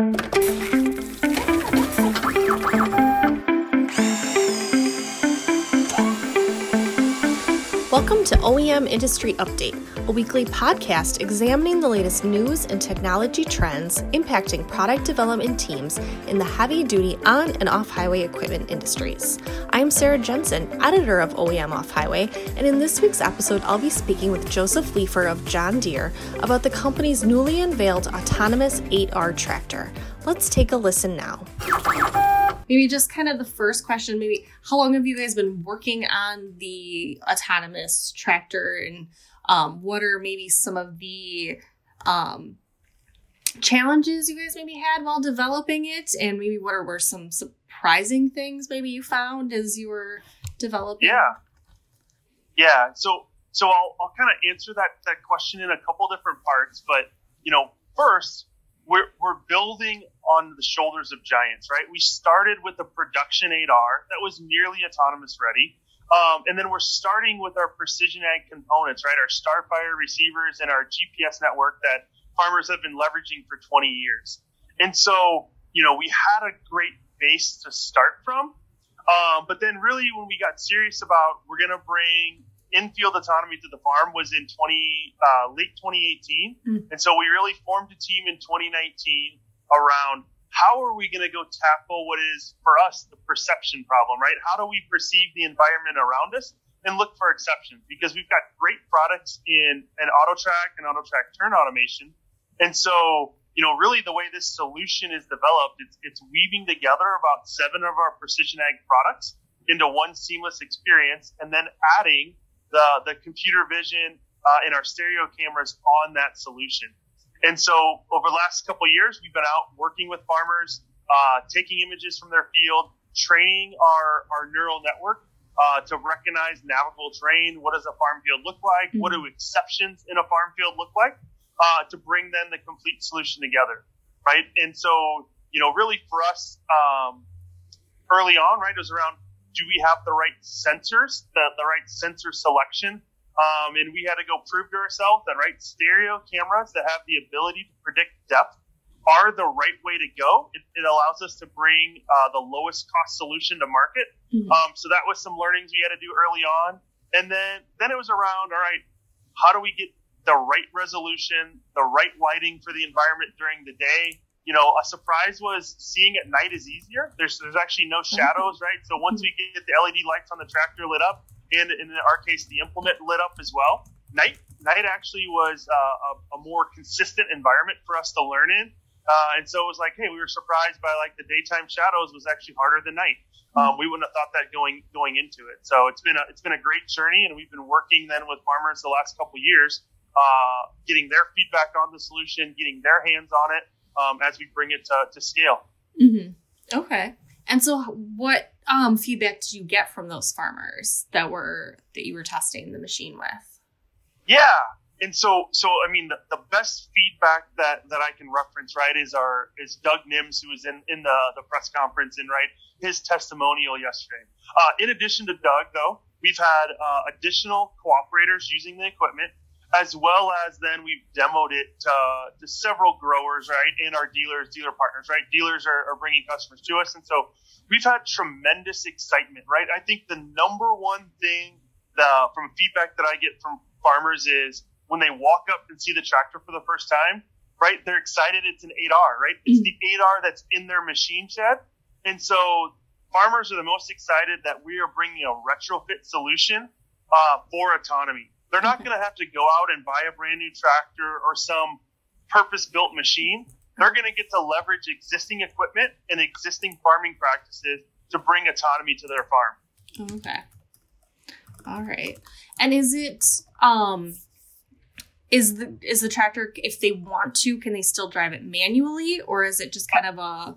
Música Welcome to OEM Industry Update, a weekly podcast examining the latest news and technology trends impacting product development teams in the heavy duty on and off highway equipment industries. I'm Sarah Jensen, editor of OEM Off Highway, and in this week's episode, I'll be speaking with Joseph Liefer of John Deere about the company's newly unveiled autonomous 8R tractor. Let's take a listen now maybe just kind of the first question maybe how long have you guys been working on the autonomous tractor? And um, what are maybe some of the um, challenges you guys maybe had while developing it? And maybe what are, were some surprising things maybe you found as you were developing? Yeah. Yeah. So so i'll, I'll kind of answer that that question in a couple different parts but you know first we're, we're building on the shoulders of giants, right? We started with the production 8R that was nearly autonomous ready. Um, and then we're starting with our precision ag components, right? Our Starfire receivers and our GPS network that farmers have been leveraging for 20 years. And so, you know, we had a great base to start from. Um, but then really when we got serious about we're going to bring in-field autonomy to the farm was in 20 uh, late 2018, mm. and so we really formed a team in 2019 around how are we going to go tackle what is for us the perception problem, right? How do we perceive the environment around us and look for exceptions? Because we've got great products in an AutoTrac and AutoTrac turn automation, and so you know really the way this solution is developed, it's it's weaving together about seven of our precision ag products into one seamless experience, and then adding the, the computer vision uh, and our stereo cameras on that solution. And so over the last couple of years, we've been out working with farmers, uh, taking images from their field, training our, our neural network uh, to recognize navigable terrain. What does a farm field look like? Mm-hmm. What do exceptions in a farm field look like? Uh, to bring then the complete solution together, right? And so, you know, really for us, um, early on, right, it was around do we have the right sensors, the, the right sensor selection? Um, and we had to go prove to ourselves that right stereo cameras that have the ability to predict depth are the right way to go. It, it allows us to bring uh, the lowest cost solution to market. Mm-hmm. Um, so that was some learnings we had to do early on, and then then it was around all right, how do we get the right resolution, the right lighting for the environment during the day? you know, a surprise was seeing at night is easier. There's there's actually no shadows, right? So once we get the LED lights on the tractor lit up, and in our case the implement lit up as well, night night actually was uh, a, a, more consistent environment for us to learn in. Uh, and so it was like, hey, we were surprised by like the daytime shadows was actually harder than night. Um, we wouldn't have thought that going going into it. So it's been a it's been a great journey, and we've been working then with farmers the last couple years, uh, getting their feedback on the solution, getting their hands on it, um, as we bring it to, to scale. Mm-hmm. Okay. And so, what um, feedback did you get from those farmers that were that you were testing the machine with? Yeah, and so so I mean the, the best feedback that that I can reference right is our is Doug Nims who was in in the the press conference and right his testimonial yesterday. Uh, in addition to Doug though, we've had uh, additional cooperators using the equipment as well as then we've demoed it to, to several growers, right, and our dealers, dealer partners, right. Dealers are, are bringing customers to us, and so we've had tremendous excitement, right. I think the number one thing the, from feedback that I get from farmers is when they walk up and see the tractor for the first time, right, they're excited it's an 8R, right? It's mm-hmm. the 8R that's in their machine shed. And so farmers are the most excited that we are bringing a retrofit solution uh, for autonomy. They're not going to have to go out and buy a brand new tractor or some purpose built machine. They're going to get to leverage existing equipment and existing farming practices to bring autonomy to their farm. Okay. All right. And is it um is the is the tractor if they want to can they still drive it manually or is it just kind of a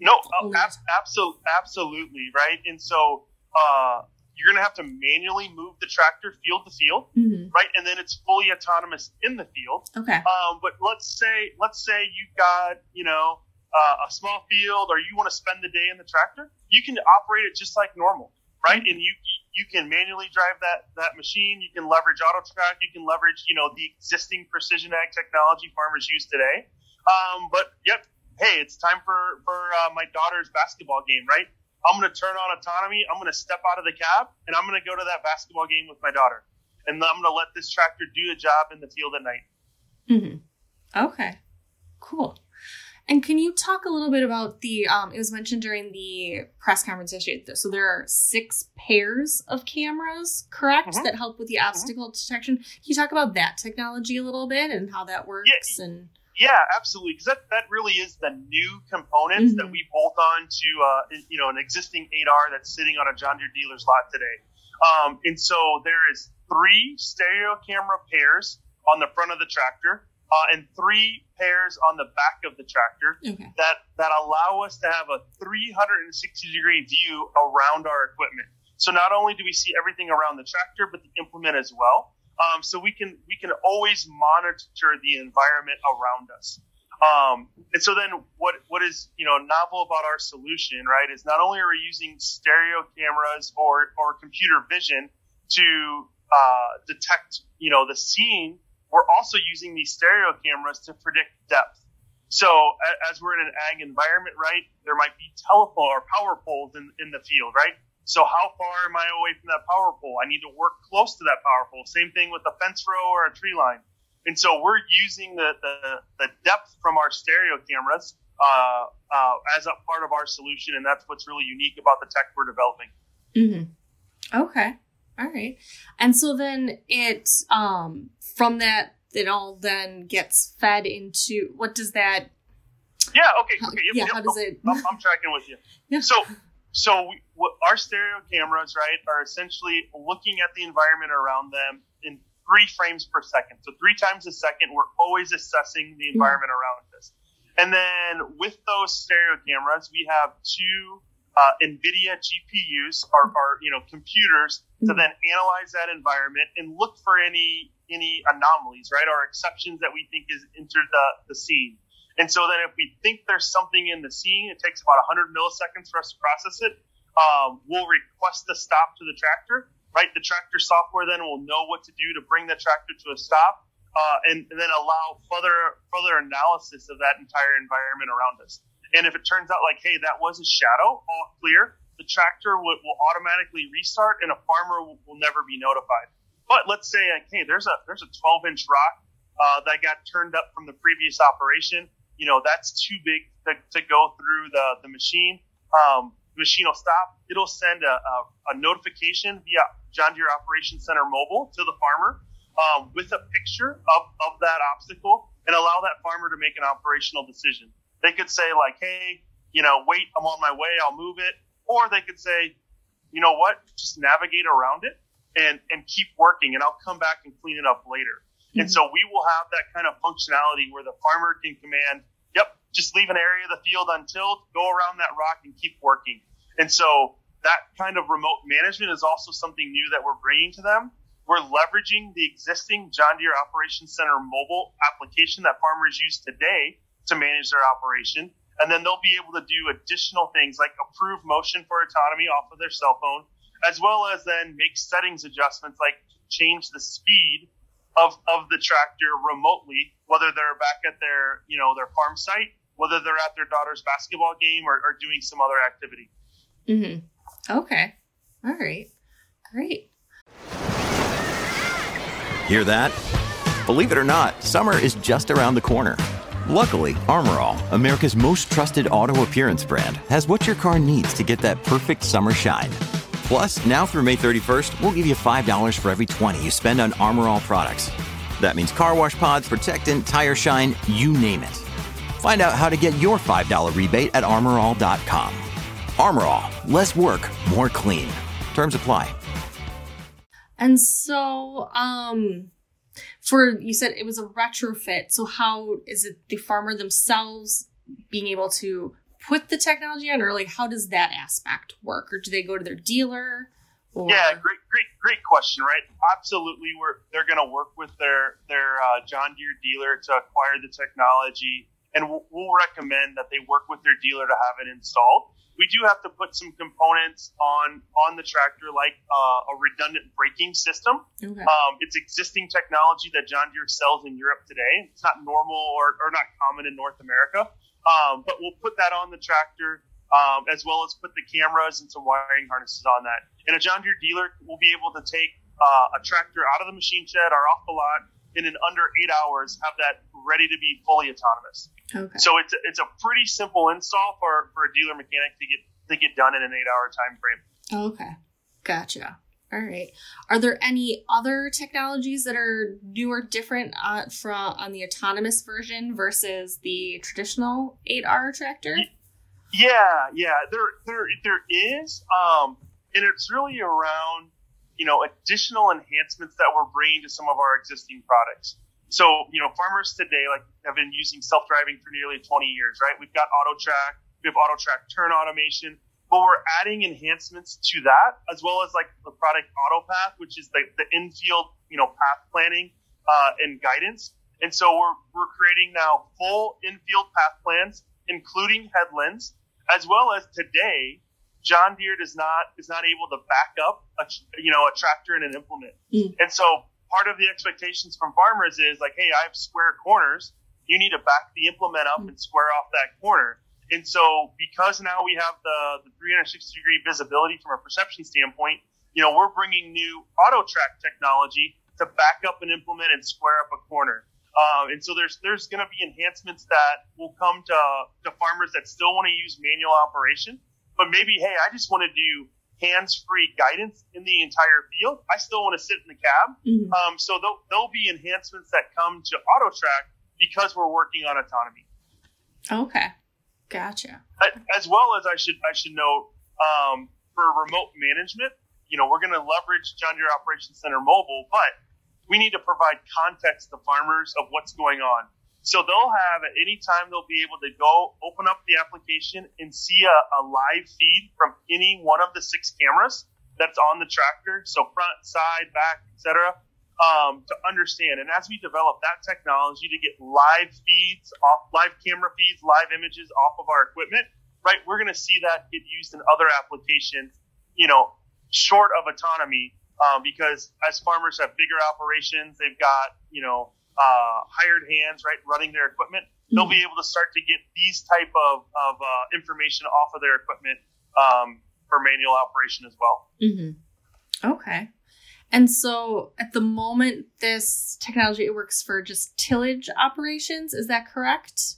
No, ab- absolutely, absolutely, right. And so uh, you're going to have to manually move the tractor field to field, mm-hmm. right? And then it's fully autonomous in the field. Okay. Um, but let's say, let's say you've got, you know, uh, a small field, or you want to spend the day in the tractor. You can operate it just like normal, right? Mm-hmm. And you you can manually drive that that machine. You can leverage AutoTrac. You can leverage, you know, the existing precision ag technology farmers use today. Um, but yep, hey, it's time for for uh, my daughter's basketball game, right? I'm going to turn on autonomy. I'm going to step out of the cab and I'm going to go to that basketball game with my daughter. And I'm going to let this tractor do a job in the field at night. Mm-hmm. Okay, cool. And can you talk a little bit about the? Um, it was mentioned during the press conference yesterday. So there are six pairs of cameras, correct, mm-hmm. that help with the mm-hmm. obstacle mm-hmm. detection. Can you talk about that technology a little bit and how that works? Yeah. And yeah, absolutely. Because that, that really is the new components mm-hmm. that we bolt on to, uh, you know, an existing 8R that's sitting on a John Deere dealer's lot today. Um, and so there is three stereo camera pairs on the front of the tractor uh, and three pairs on the back of the tractor okay. that, that allow us to have a 360 degree view around our equipment. So not only do we see everything around the tractor, but the implement as well. Um, so we can we can always monitor the environment around us. Um, and so then what what is you know novel about our solution, right, is not only are we using stereo cameras or or computer vision to uh, detect you know the scene, we're also using these stereo cameras to predict depth. So as we're in an ag environment, right, there might be telephone or power poles in, in the field, right? So how far am I away from that power pole? I need to work close to that power pole. Same thing with a fence row or a tree line. And so we're using the, the, the depth from our stereo cameras uh, uh, as a part of our solution. And that's what's really unique about the tech we're developing. Mm-hmm. Okay. All right. And so then it, um, from that, it all then gets fed into what does that? Yeah. Okay. Okay. Yep, yeah. Yep, how does it? I'm, I'm tracking with you. Yeah. So so we, what, our stereo cameras, right, are essentially looking at the environment around them in three frames per second. So three times a second, we're always assessing the environment mm-hmm. around us. And then with those stereo cameras, we have two uh, NVIDIA GPUs, our, our you know computers, mm-hmm. to then analyze that environment and look for any any anomalies, right, or exceptions that we think is entered the the scene. And so then if we think there's something in the scene, it takes about 100 milliseconds for us to process it. Um, we'll request a stop to the tractor, right? The tractor software then will know what to do to bring the tractor to a stop, uh, and, and, then allow further further analysis of that entire environment around us. And if it turns out like, hey, that was a shadow, all clear, the tractor will, will automatically restart, and a farmer will, will, never be notified. But let's say like, hey, there's a there's a 12 inch rock uh, that got turned up from the previous operation you know, that's too big to, to go through the, the machine. Um, the machine will stop. It'll send a, a, a, notification via John Deere Operations Center mobile to the farmer um, with a picture of, of that obstacle and allow that farmer to make an operational decision. They could say like, hey, you know, wait, I'm on my way, I'll move it. Or they could say, you know what, just navigate around it and, and keep working and I'll come back and clean it up later. Mm-hmm. And so we will have that kind of functionality where the farmer can command just leave an area of the field untilled, go around that rock and keep working. And so that kind of remote management is also something new that we're bringing to them. We're leveraging the existing John Deere Operations Center mobile application that farmers use today to manage their operation. And then they'll be able to do additional things like approve motion for autonomy off of their cell phone, as well as then make settings adjustments like change the speed of, of the tractor remotely, whether they're back at their, you know, their farm site whether they're at their daughter's basketball game or, or doing some other activity. Mm-hmm. Okay. All right. Great. Hear that? Believe it or not, summer is just around the corner. Luckily, Armor All, America's most trusted auto appearance brand, has what your car needs to get that perfect summer shine. Plus, now through May 31st, we'll give you $5 for every 20 you spend on Armor All products. That means car wash pods, protectant, tire shine, you name it. Find out how to get your $5 rebate at armorall.com. Armor All, less work, more clean. Terms apply. And so, um, for you said it was a retrofit. So, how is it the farmer themselves being able to put the technology on, or like how does that aspect work, or do they go to their dealer? Or... Yeah, great, great, great question. Right? Absolutely, we're they're going to work with their their uh, John Deere dealer to acquire the technology, and we'll, we'll recommend that they work with their dealer to have it installed we do have to put some components on on the tractor, like uh, a redundant braking system. Okay. Um, it's existing technology that John Deere sells in Europe today. It's not normal or, or not common in North America, um, but we'll put that on the tractor. Um, as well as put the cameras and some wiring harnesses on that. And a John Deere dealer will be able to take uh, a tractor out of the machine shed or off the lot and in under eight hours have that ready to be fully autonomous. Okay. So it's a, it's a pretty simple install for, for a dealer mechanic to get to get done in an eight hour time frame. Okay, gotcha. All right. Are there any other technologies that are new or different uh, from on the autonomous version versus the traditional 8R tractor? Yeah, yeah. There, there, there is, um, and it's really around you know, additional enhancements that we're bringing to some of our existing products. So, you know, farmers today like have been using self-driving for nearly 20 years, right? We've got AutoTrac, we have AutoTrac turn automation, but we're adding enhancements to that as well as like the product AutoPath, which is the, the infield, you know, path planning uh, and guidance. And so we're, we're creating now full infield path plans, including headlands, as well as today John Deere does not is not able to back up a you know a tractor and an implement. Mm. And so part of the expectations from farmers is like, hey, I have square corners. You need to back the implement up mm. and square off that corner. And so because now we have the, the 360 degree visibility from a perception standpoint, you know, we're bringing new AutoTrac technology to back up and implement and square up a corner. Uh, and so there's there's going to be enhancements that will come to to farmers that still want to use manual operation but maybe, hey, I just want to do hands-free guidance in the entire field. I still want to sit in the cab. Mm-hmm. Um, so there'll, there'll be enhancements that come to AutoTrac because we're working on autonomy. Okay, gotcha. As well as I should I should note um, for remote management, you know, we're going to leverage John Deere Operations Center Mobile, but we need to provide context to farmers of what's going on. So they'll have at any time they'll be able to go open up the application and see a, a live feed from any one of the six cameras that's on the tractor. So front, side, back, etc. Um, to understand. And as we develop that technology to get live feeds off, live camera feeds, live images off of our equipment, right? We're going to see that get used in other applications, you know, short of autonomy, um, because as farmers have bigger operations, they've got, you know, uh, hired hands, right, running their equipment, mm-hmm. they'll be able to start to get these type of, of uh, information off of their equipment um, for manual operation as well. Mm-hmm. Okay. And so at the moment, this technology it works for just tillage operations. Is that correct?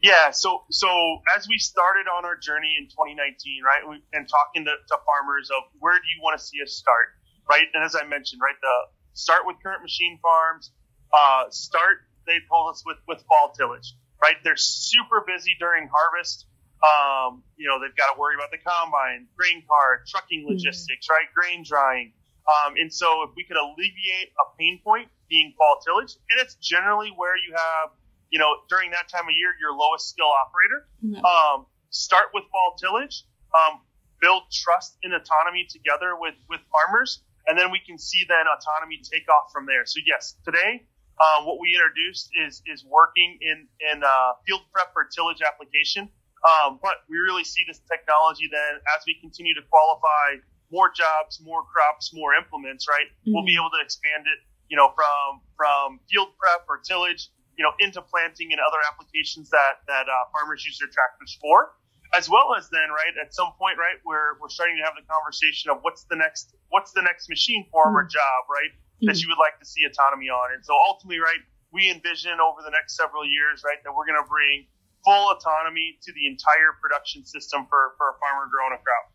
Yeah. So so as we started on our journey in 2019, right, we, and talking to, to farmers of where do you want to see us start, right? And as I mentioned, right, the start with current machine farms, uh, start, they told us with, with fall tillage, right? They're super busy during harvest. Um, you know, they've got to worry about the combine, grain cart, trucking mm-hmm. logistics, mm-hmm. right? Grain drying. Um, and so if we could alleviate a pain point being fall tillage, and it's generally where you have, you know, during that time of year, your lowest skill operator, mm-hmm. um, start with fall tillage, um, build trust and autonomy together with, with farmers, and then we can see then autonomy take off from there. So yes, today uh, what we introduced is is working in in uh, field prep for tillage application. Um, but we really see this technology then as we continue to qualify more jobs, more crops, more implements. Right, mm-hmm. we'll be able to expand it. You know, from from field prep or tillage, you know, into planting and other applications that that uh, farmers use their tractors for. As well as then, right, at some point, right, we're, we're starting to have the conversation of what's the next, what's the next machine form mm-hmm. or job, right? that you would like to see autonomy on. And so ultimately, right, we envision over the next several years, right, that we're going to bring full autonomy to the entire production system for, for a farmer growing a crop.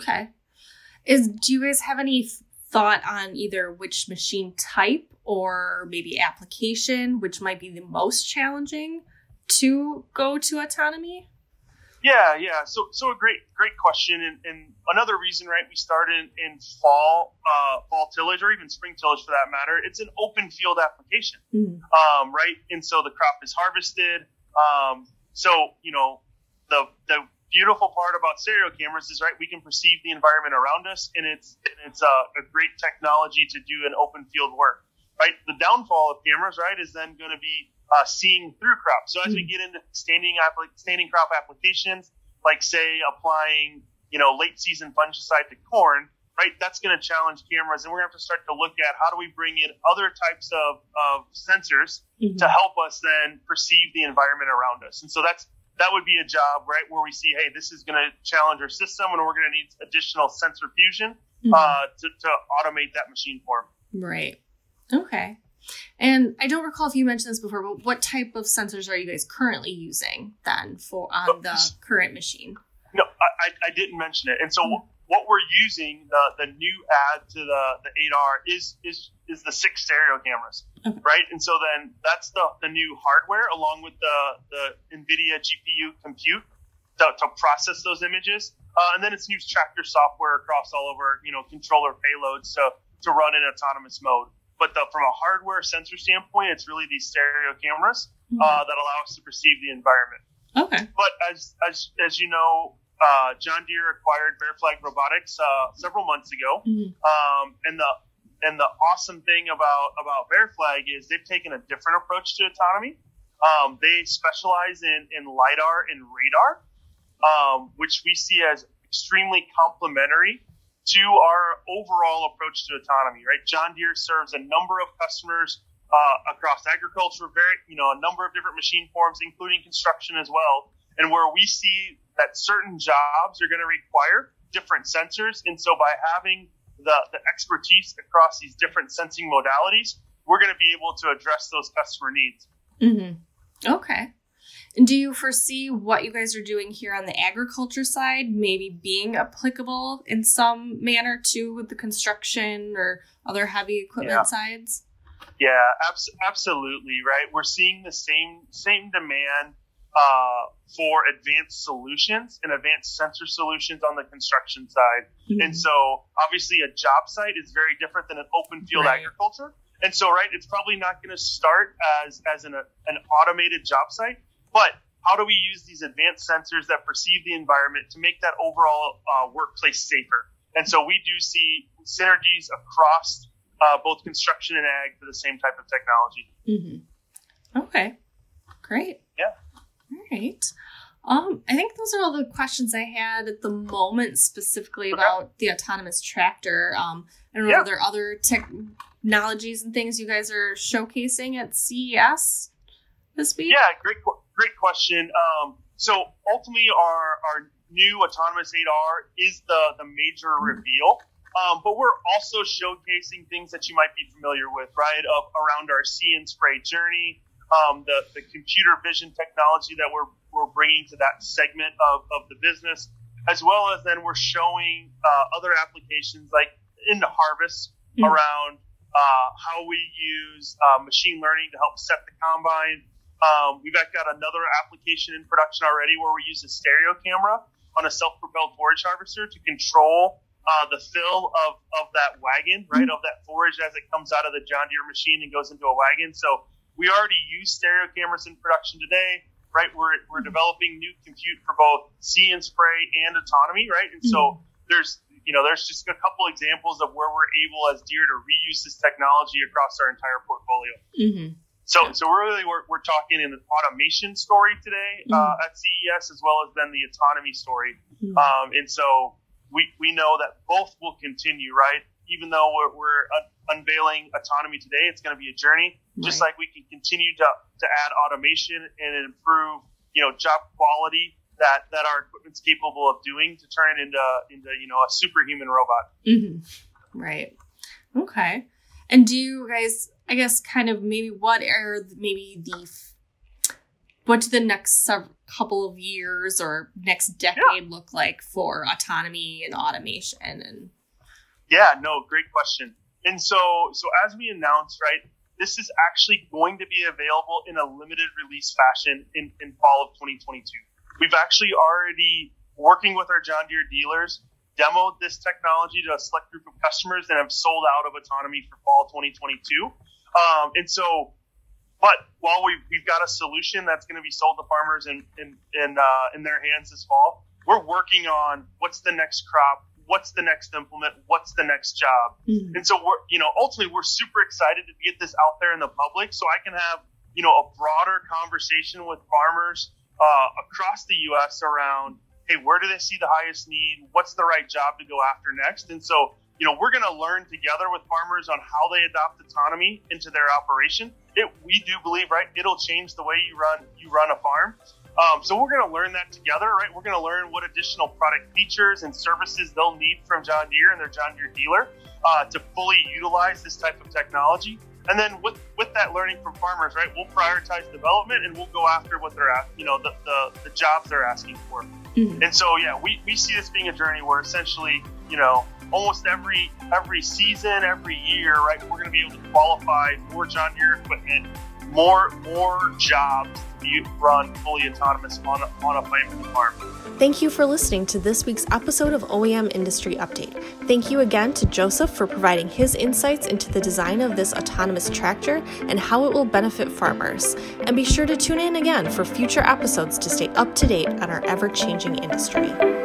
Okay. Is do you guys have any thought on either which machine type or maybe application which might be the most challenging to go to autonomy? Yeah, yeah. So, so a great, great question, and, and another reason, right? We started in fall, uh, fall tillage, or even spring tillage for that matter. It's an open field application, mm. um, right? And so the crop is harvested. Um, so you know, the the beautiful part about stereo cameras is right we can perceive the environment around us and it's and it's a, a great technology to do an open field work right? The downfall of cameras right is then going to be uh, seeing through crops so as we get into standing standing crop applications like say applying you know late season fungicide to corn right that's going to challenge cameras and we're going to have to start to look at how do we bring in other types of, of sensors mm-hmm. to help us then perceive the environment around us. And so that's that would be a job, right, where we see, hey, this is going to challenge our system, and we're going to need additional sensor fusion mm-hmm. uh, to, to automate that machine form. Right. Okay. And I don't recall if you mentioned this before, but what type of sensors are you guys currently using then for on the current machine? No, I, I didn't mention it. And so mm-hmm what we're using the the new add to the the 8R is is is the six stereo cameras, okay. right? And so then that's the the new hardware along with the the NVIDIA GPU compute to, to process those images, uh, and then it's new tractor software across all of our you know controller payloads to to run in autonomous mode. But the, from a hardware sensor standpoint, it's really these stereo cameras mm-hmm. uh, that allow us to perceive the environment. Okay. But as as as you know, uh, John Deere acquired Bear Flag Robotics uh, several months ago, mm-hmm. um, and the and the awesome thing about about Bear Flag is they've taken a different approach to autonomy. Um, they specialize in in lidar and radar, um, which we see as extremely complementary to our overall approach to autonomy. Right, John Deere serves a number of customers uh, across agriculture, very you know a number of different machine forms, including construction as well. And where we see that certain jobs are going to require different sensors. And so by having the, the expertise across these different sensing modalities, we're going to be able to address those customer needs. Mm-hmm. Okay. And do you foresee what you guys are doing here on the agriculture side maybe being applicable in some manner to the construction or other heavy equipment yeah. sides? Yeah, abs- absolutely. Right. We're seeing the same same demand uh, for advanced solutions and advanced sensor solutions on the construction side. Mm-hmm. And so obviously a job site is very different than an open field right. agriculture. And so, right, it's probably not going to start as, as an, an automated job site, but how do we use these advanced sensors that perceive the environment to make that overall uh, workplace safer? And so we do see synergies across uh, both construction and ag for the same type of technology. Mm-hmm. Okay, great. Right. Um, I think those are all the questions I had at the moment, specifically okay. about the autonomous tractor. Um, I don't know, yeah. are there other technologies and things you guys are showcasing at CES this week? Yeah, great, great question. Um, so ultimately, our our new autonomous 8R is the the major mm-hmm. reveal. Um, but we're also showcasing things that you might be familiar with, right? Of, around our see and spray journey, um, the, the computer vision technology that we're, we're bringing to that segment of, of the business, as well as then we're showing uh, other applications like in the harvest mm-hmm. around uh, how we use uh, machine learning to help set the combine. Um, we've got another application in production already where we use a stereo camera on a self-propelled forage harvester to control uh, the fill of, of that wagon, right, mm-hmm. of that forage as it comes out of the John Deere machine and goes into a wagon. So we already use stereo cameras in production today, right? We're, we're developing new compute for both see and spray and autonomy, right? And so mm-hmm. there's, you know, there's just a couple examples of where we're able as Deere to reuse this technology across our entire portfolio. Mm-hmm. So, so really, we're, we're talking in the automation story today uh, mm-hmm. at CES as well as then the autonomy story. Mm-hmm. Um, and so we, we know that both will continue, right? Even though we're, we're unveiling autonomy today. It's going to be a journey, right. just like we can continue to, to add automation and improve, you know, job quality that, that our equipment's capable of doing to turn it into, into, you know, a superhuman robot. Mm-hmm. Right. Okay. And do you guys, I guess, kind of maybe what are maybe the, what do the next several, couple of years or next decade yeah. look like for autonomy and automation and yeah no great question and so, so as we announced, right, this is actually going to be available in a limited release fashion in, in fall of 2022. We've actually already working with our John Deere dealers, demoed this technology to a select group of customers and have sold out of autonomy for fall 2022. Um, and so but while we've, we've got a solution that's going to be sold to farmers in in in, uh, in their hands this fall, we're working on what's the next crop, what's the next implement, what's the next job, mm-hmm. and so we're you know ultimately we're super excited to get this out there in the public so I can have you know a broader conversation with farmers uh, across the U.S. around hey where do they see the highest need, what's the right job to go after next, and so you know, we're going to learn together with farmers on how they adopt autonomy into their operation. It, we do believe, right? It'll change the way you run you run a farm. Um, so we're going to learn that together, right? We're going to learn what additional product features and services they'll need from John Deere and their John Deere dealer uh, to fully utilize this type of technology. And then with, with that learning from farmers, right, we'll prioritize development and we'll go after what they're at, you know, the, the, the jobs they're asking for. Mm-hmm. And so, yeah, we, we see this being a journey where essentially, you know, almost every every season, every year, right? We're going to be able to qualify more John Deere equipment, more more jobs to be run fully autonomous on a, on a family farm. Thank you for listening to this week's episode of OEM Industry Update. Thank you again to Joseph for providing his insights into the design of this autonomous tractor and how it will benefit farmers. And be sure to tune in again for future episodes to stay up to date on our ever changing industry.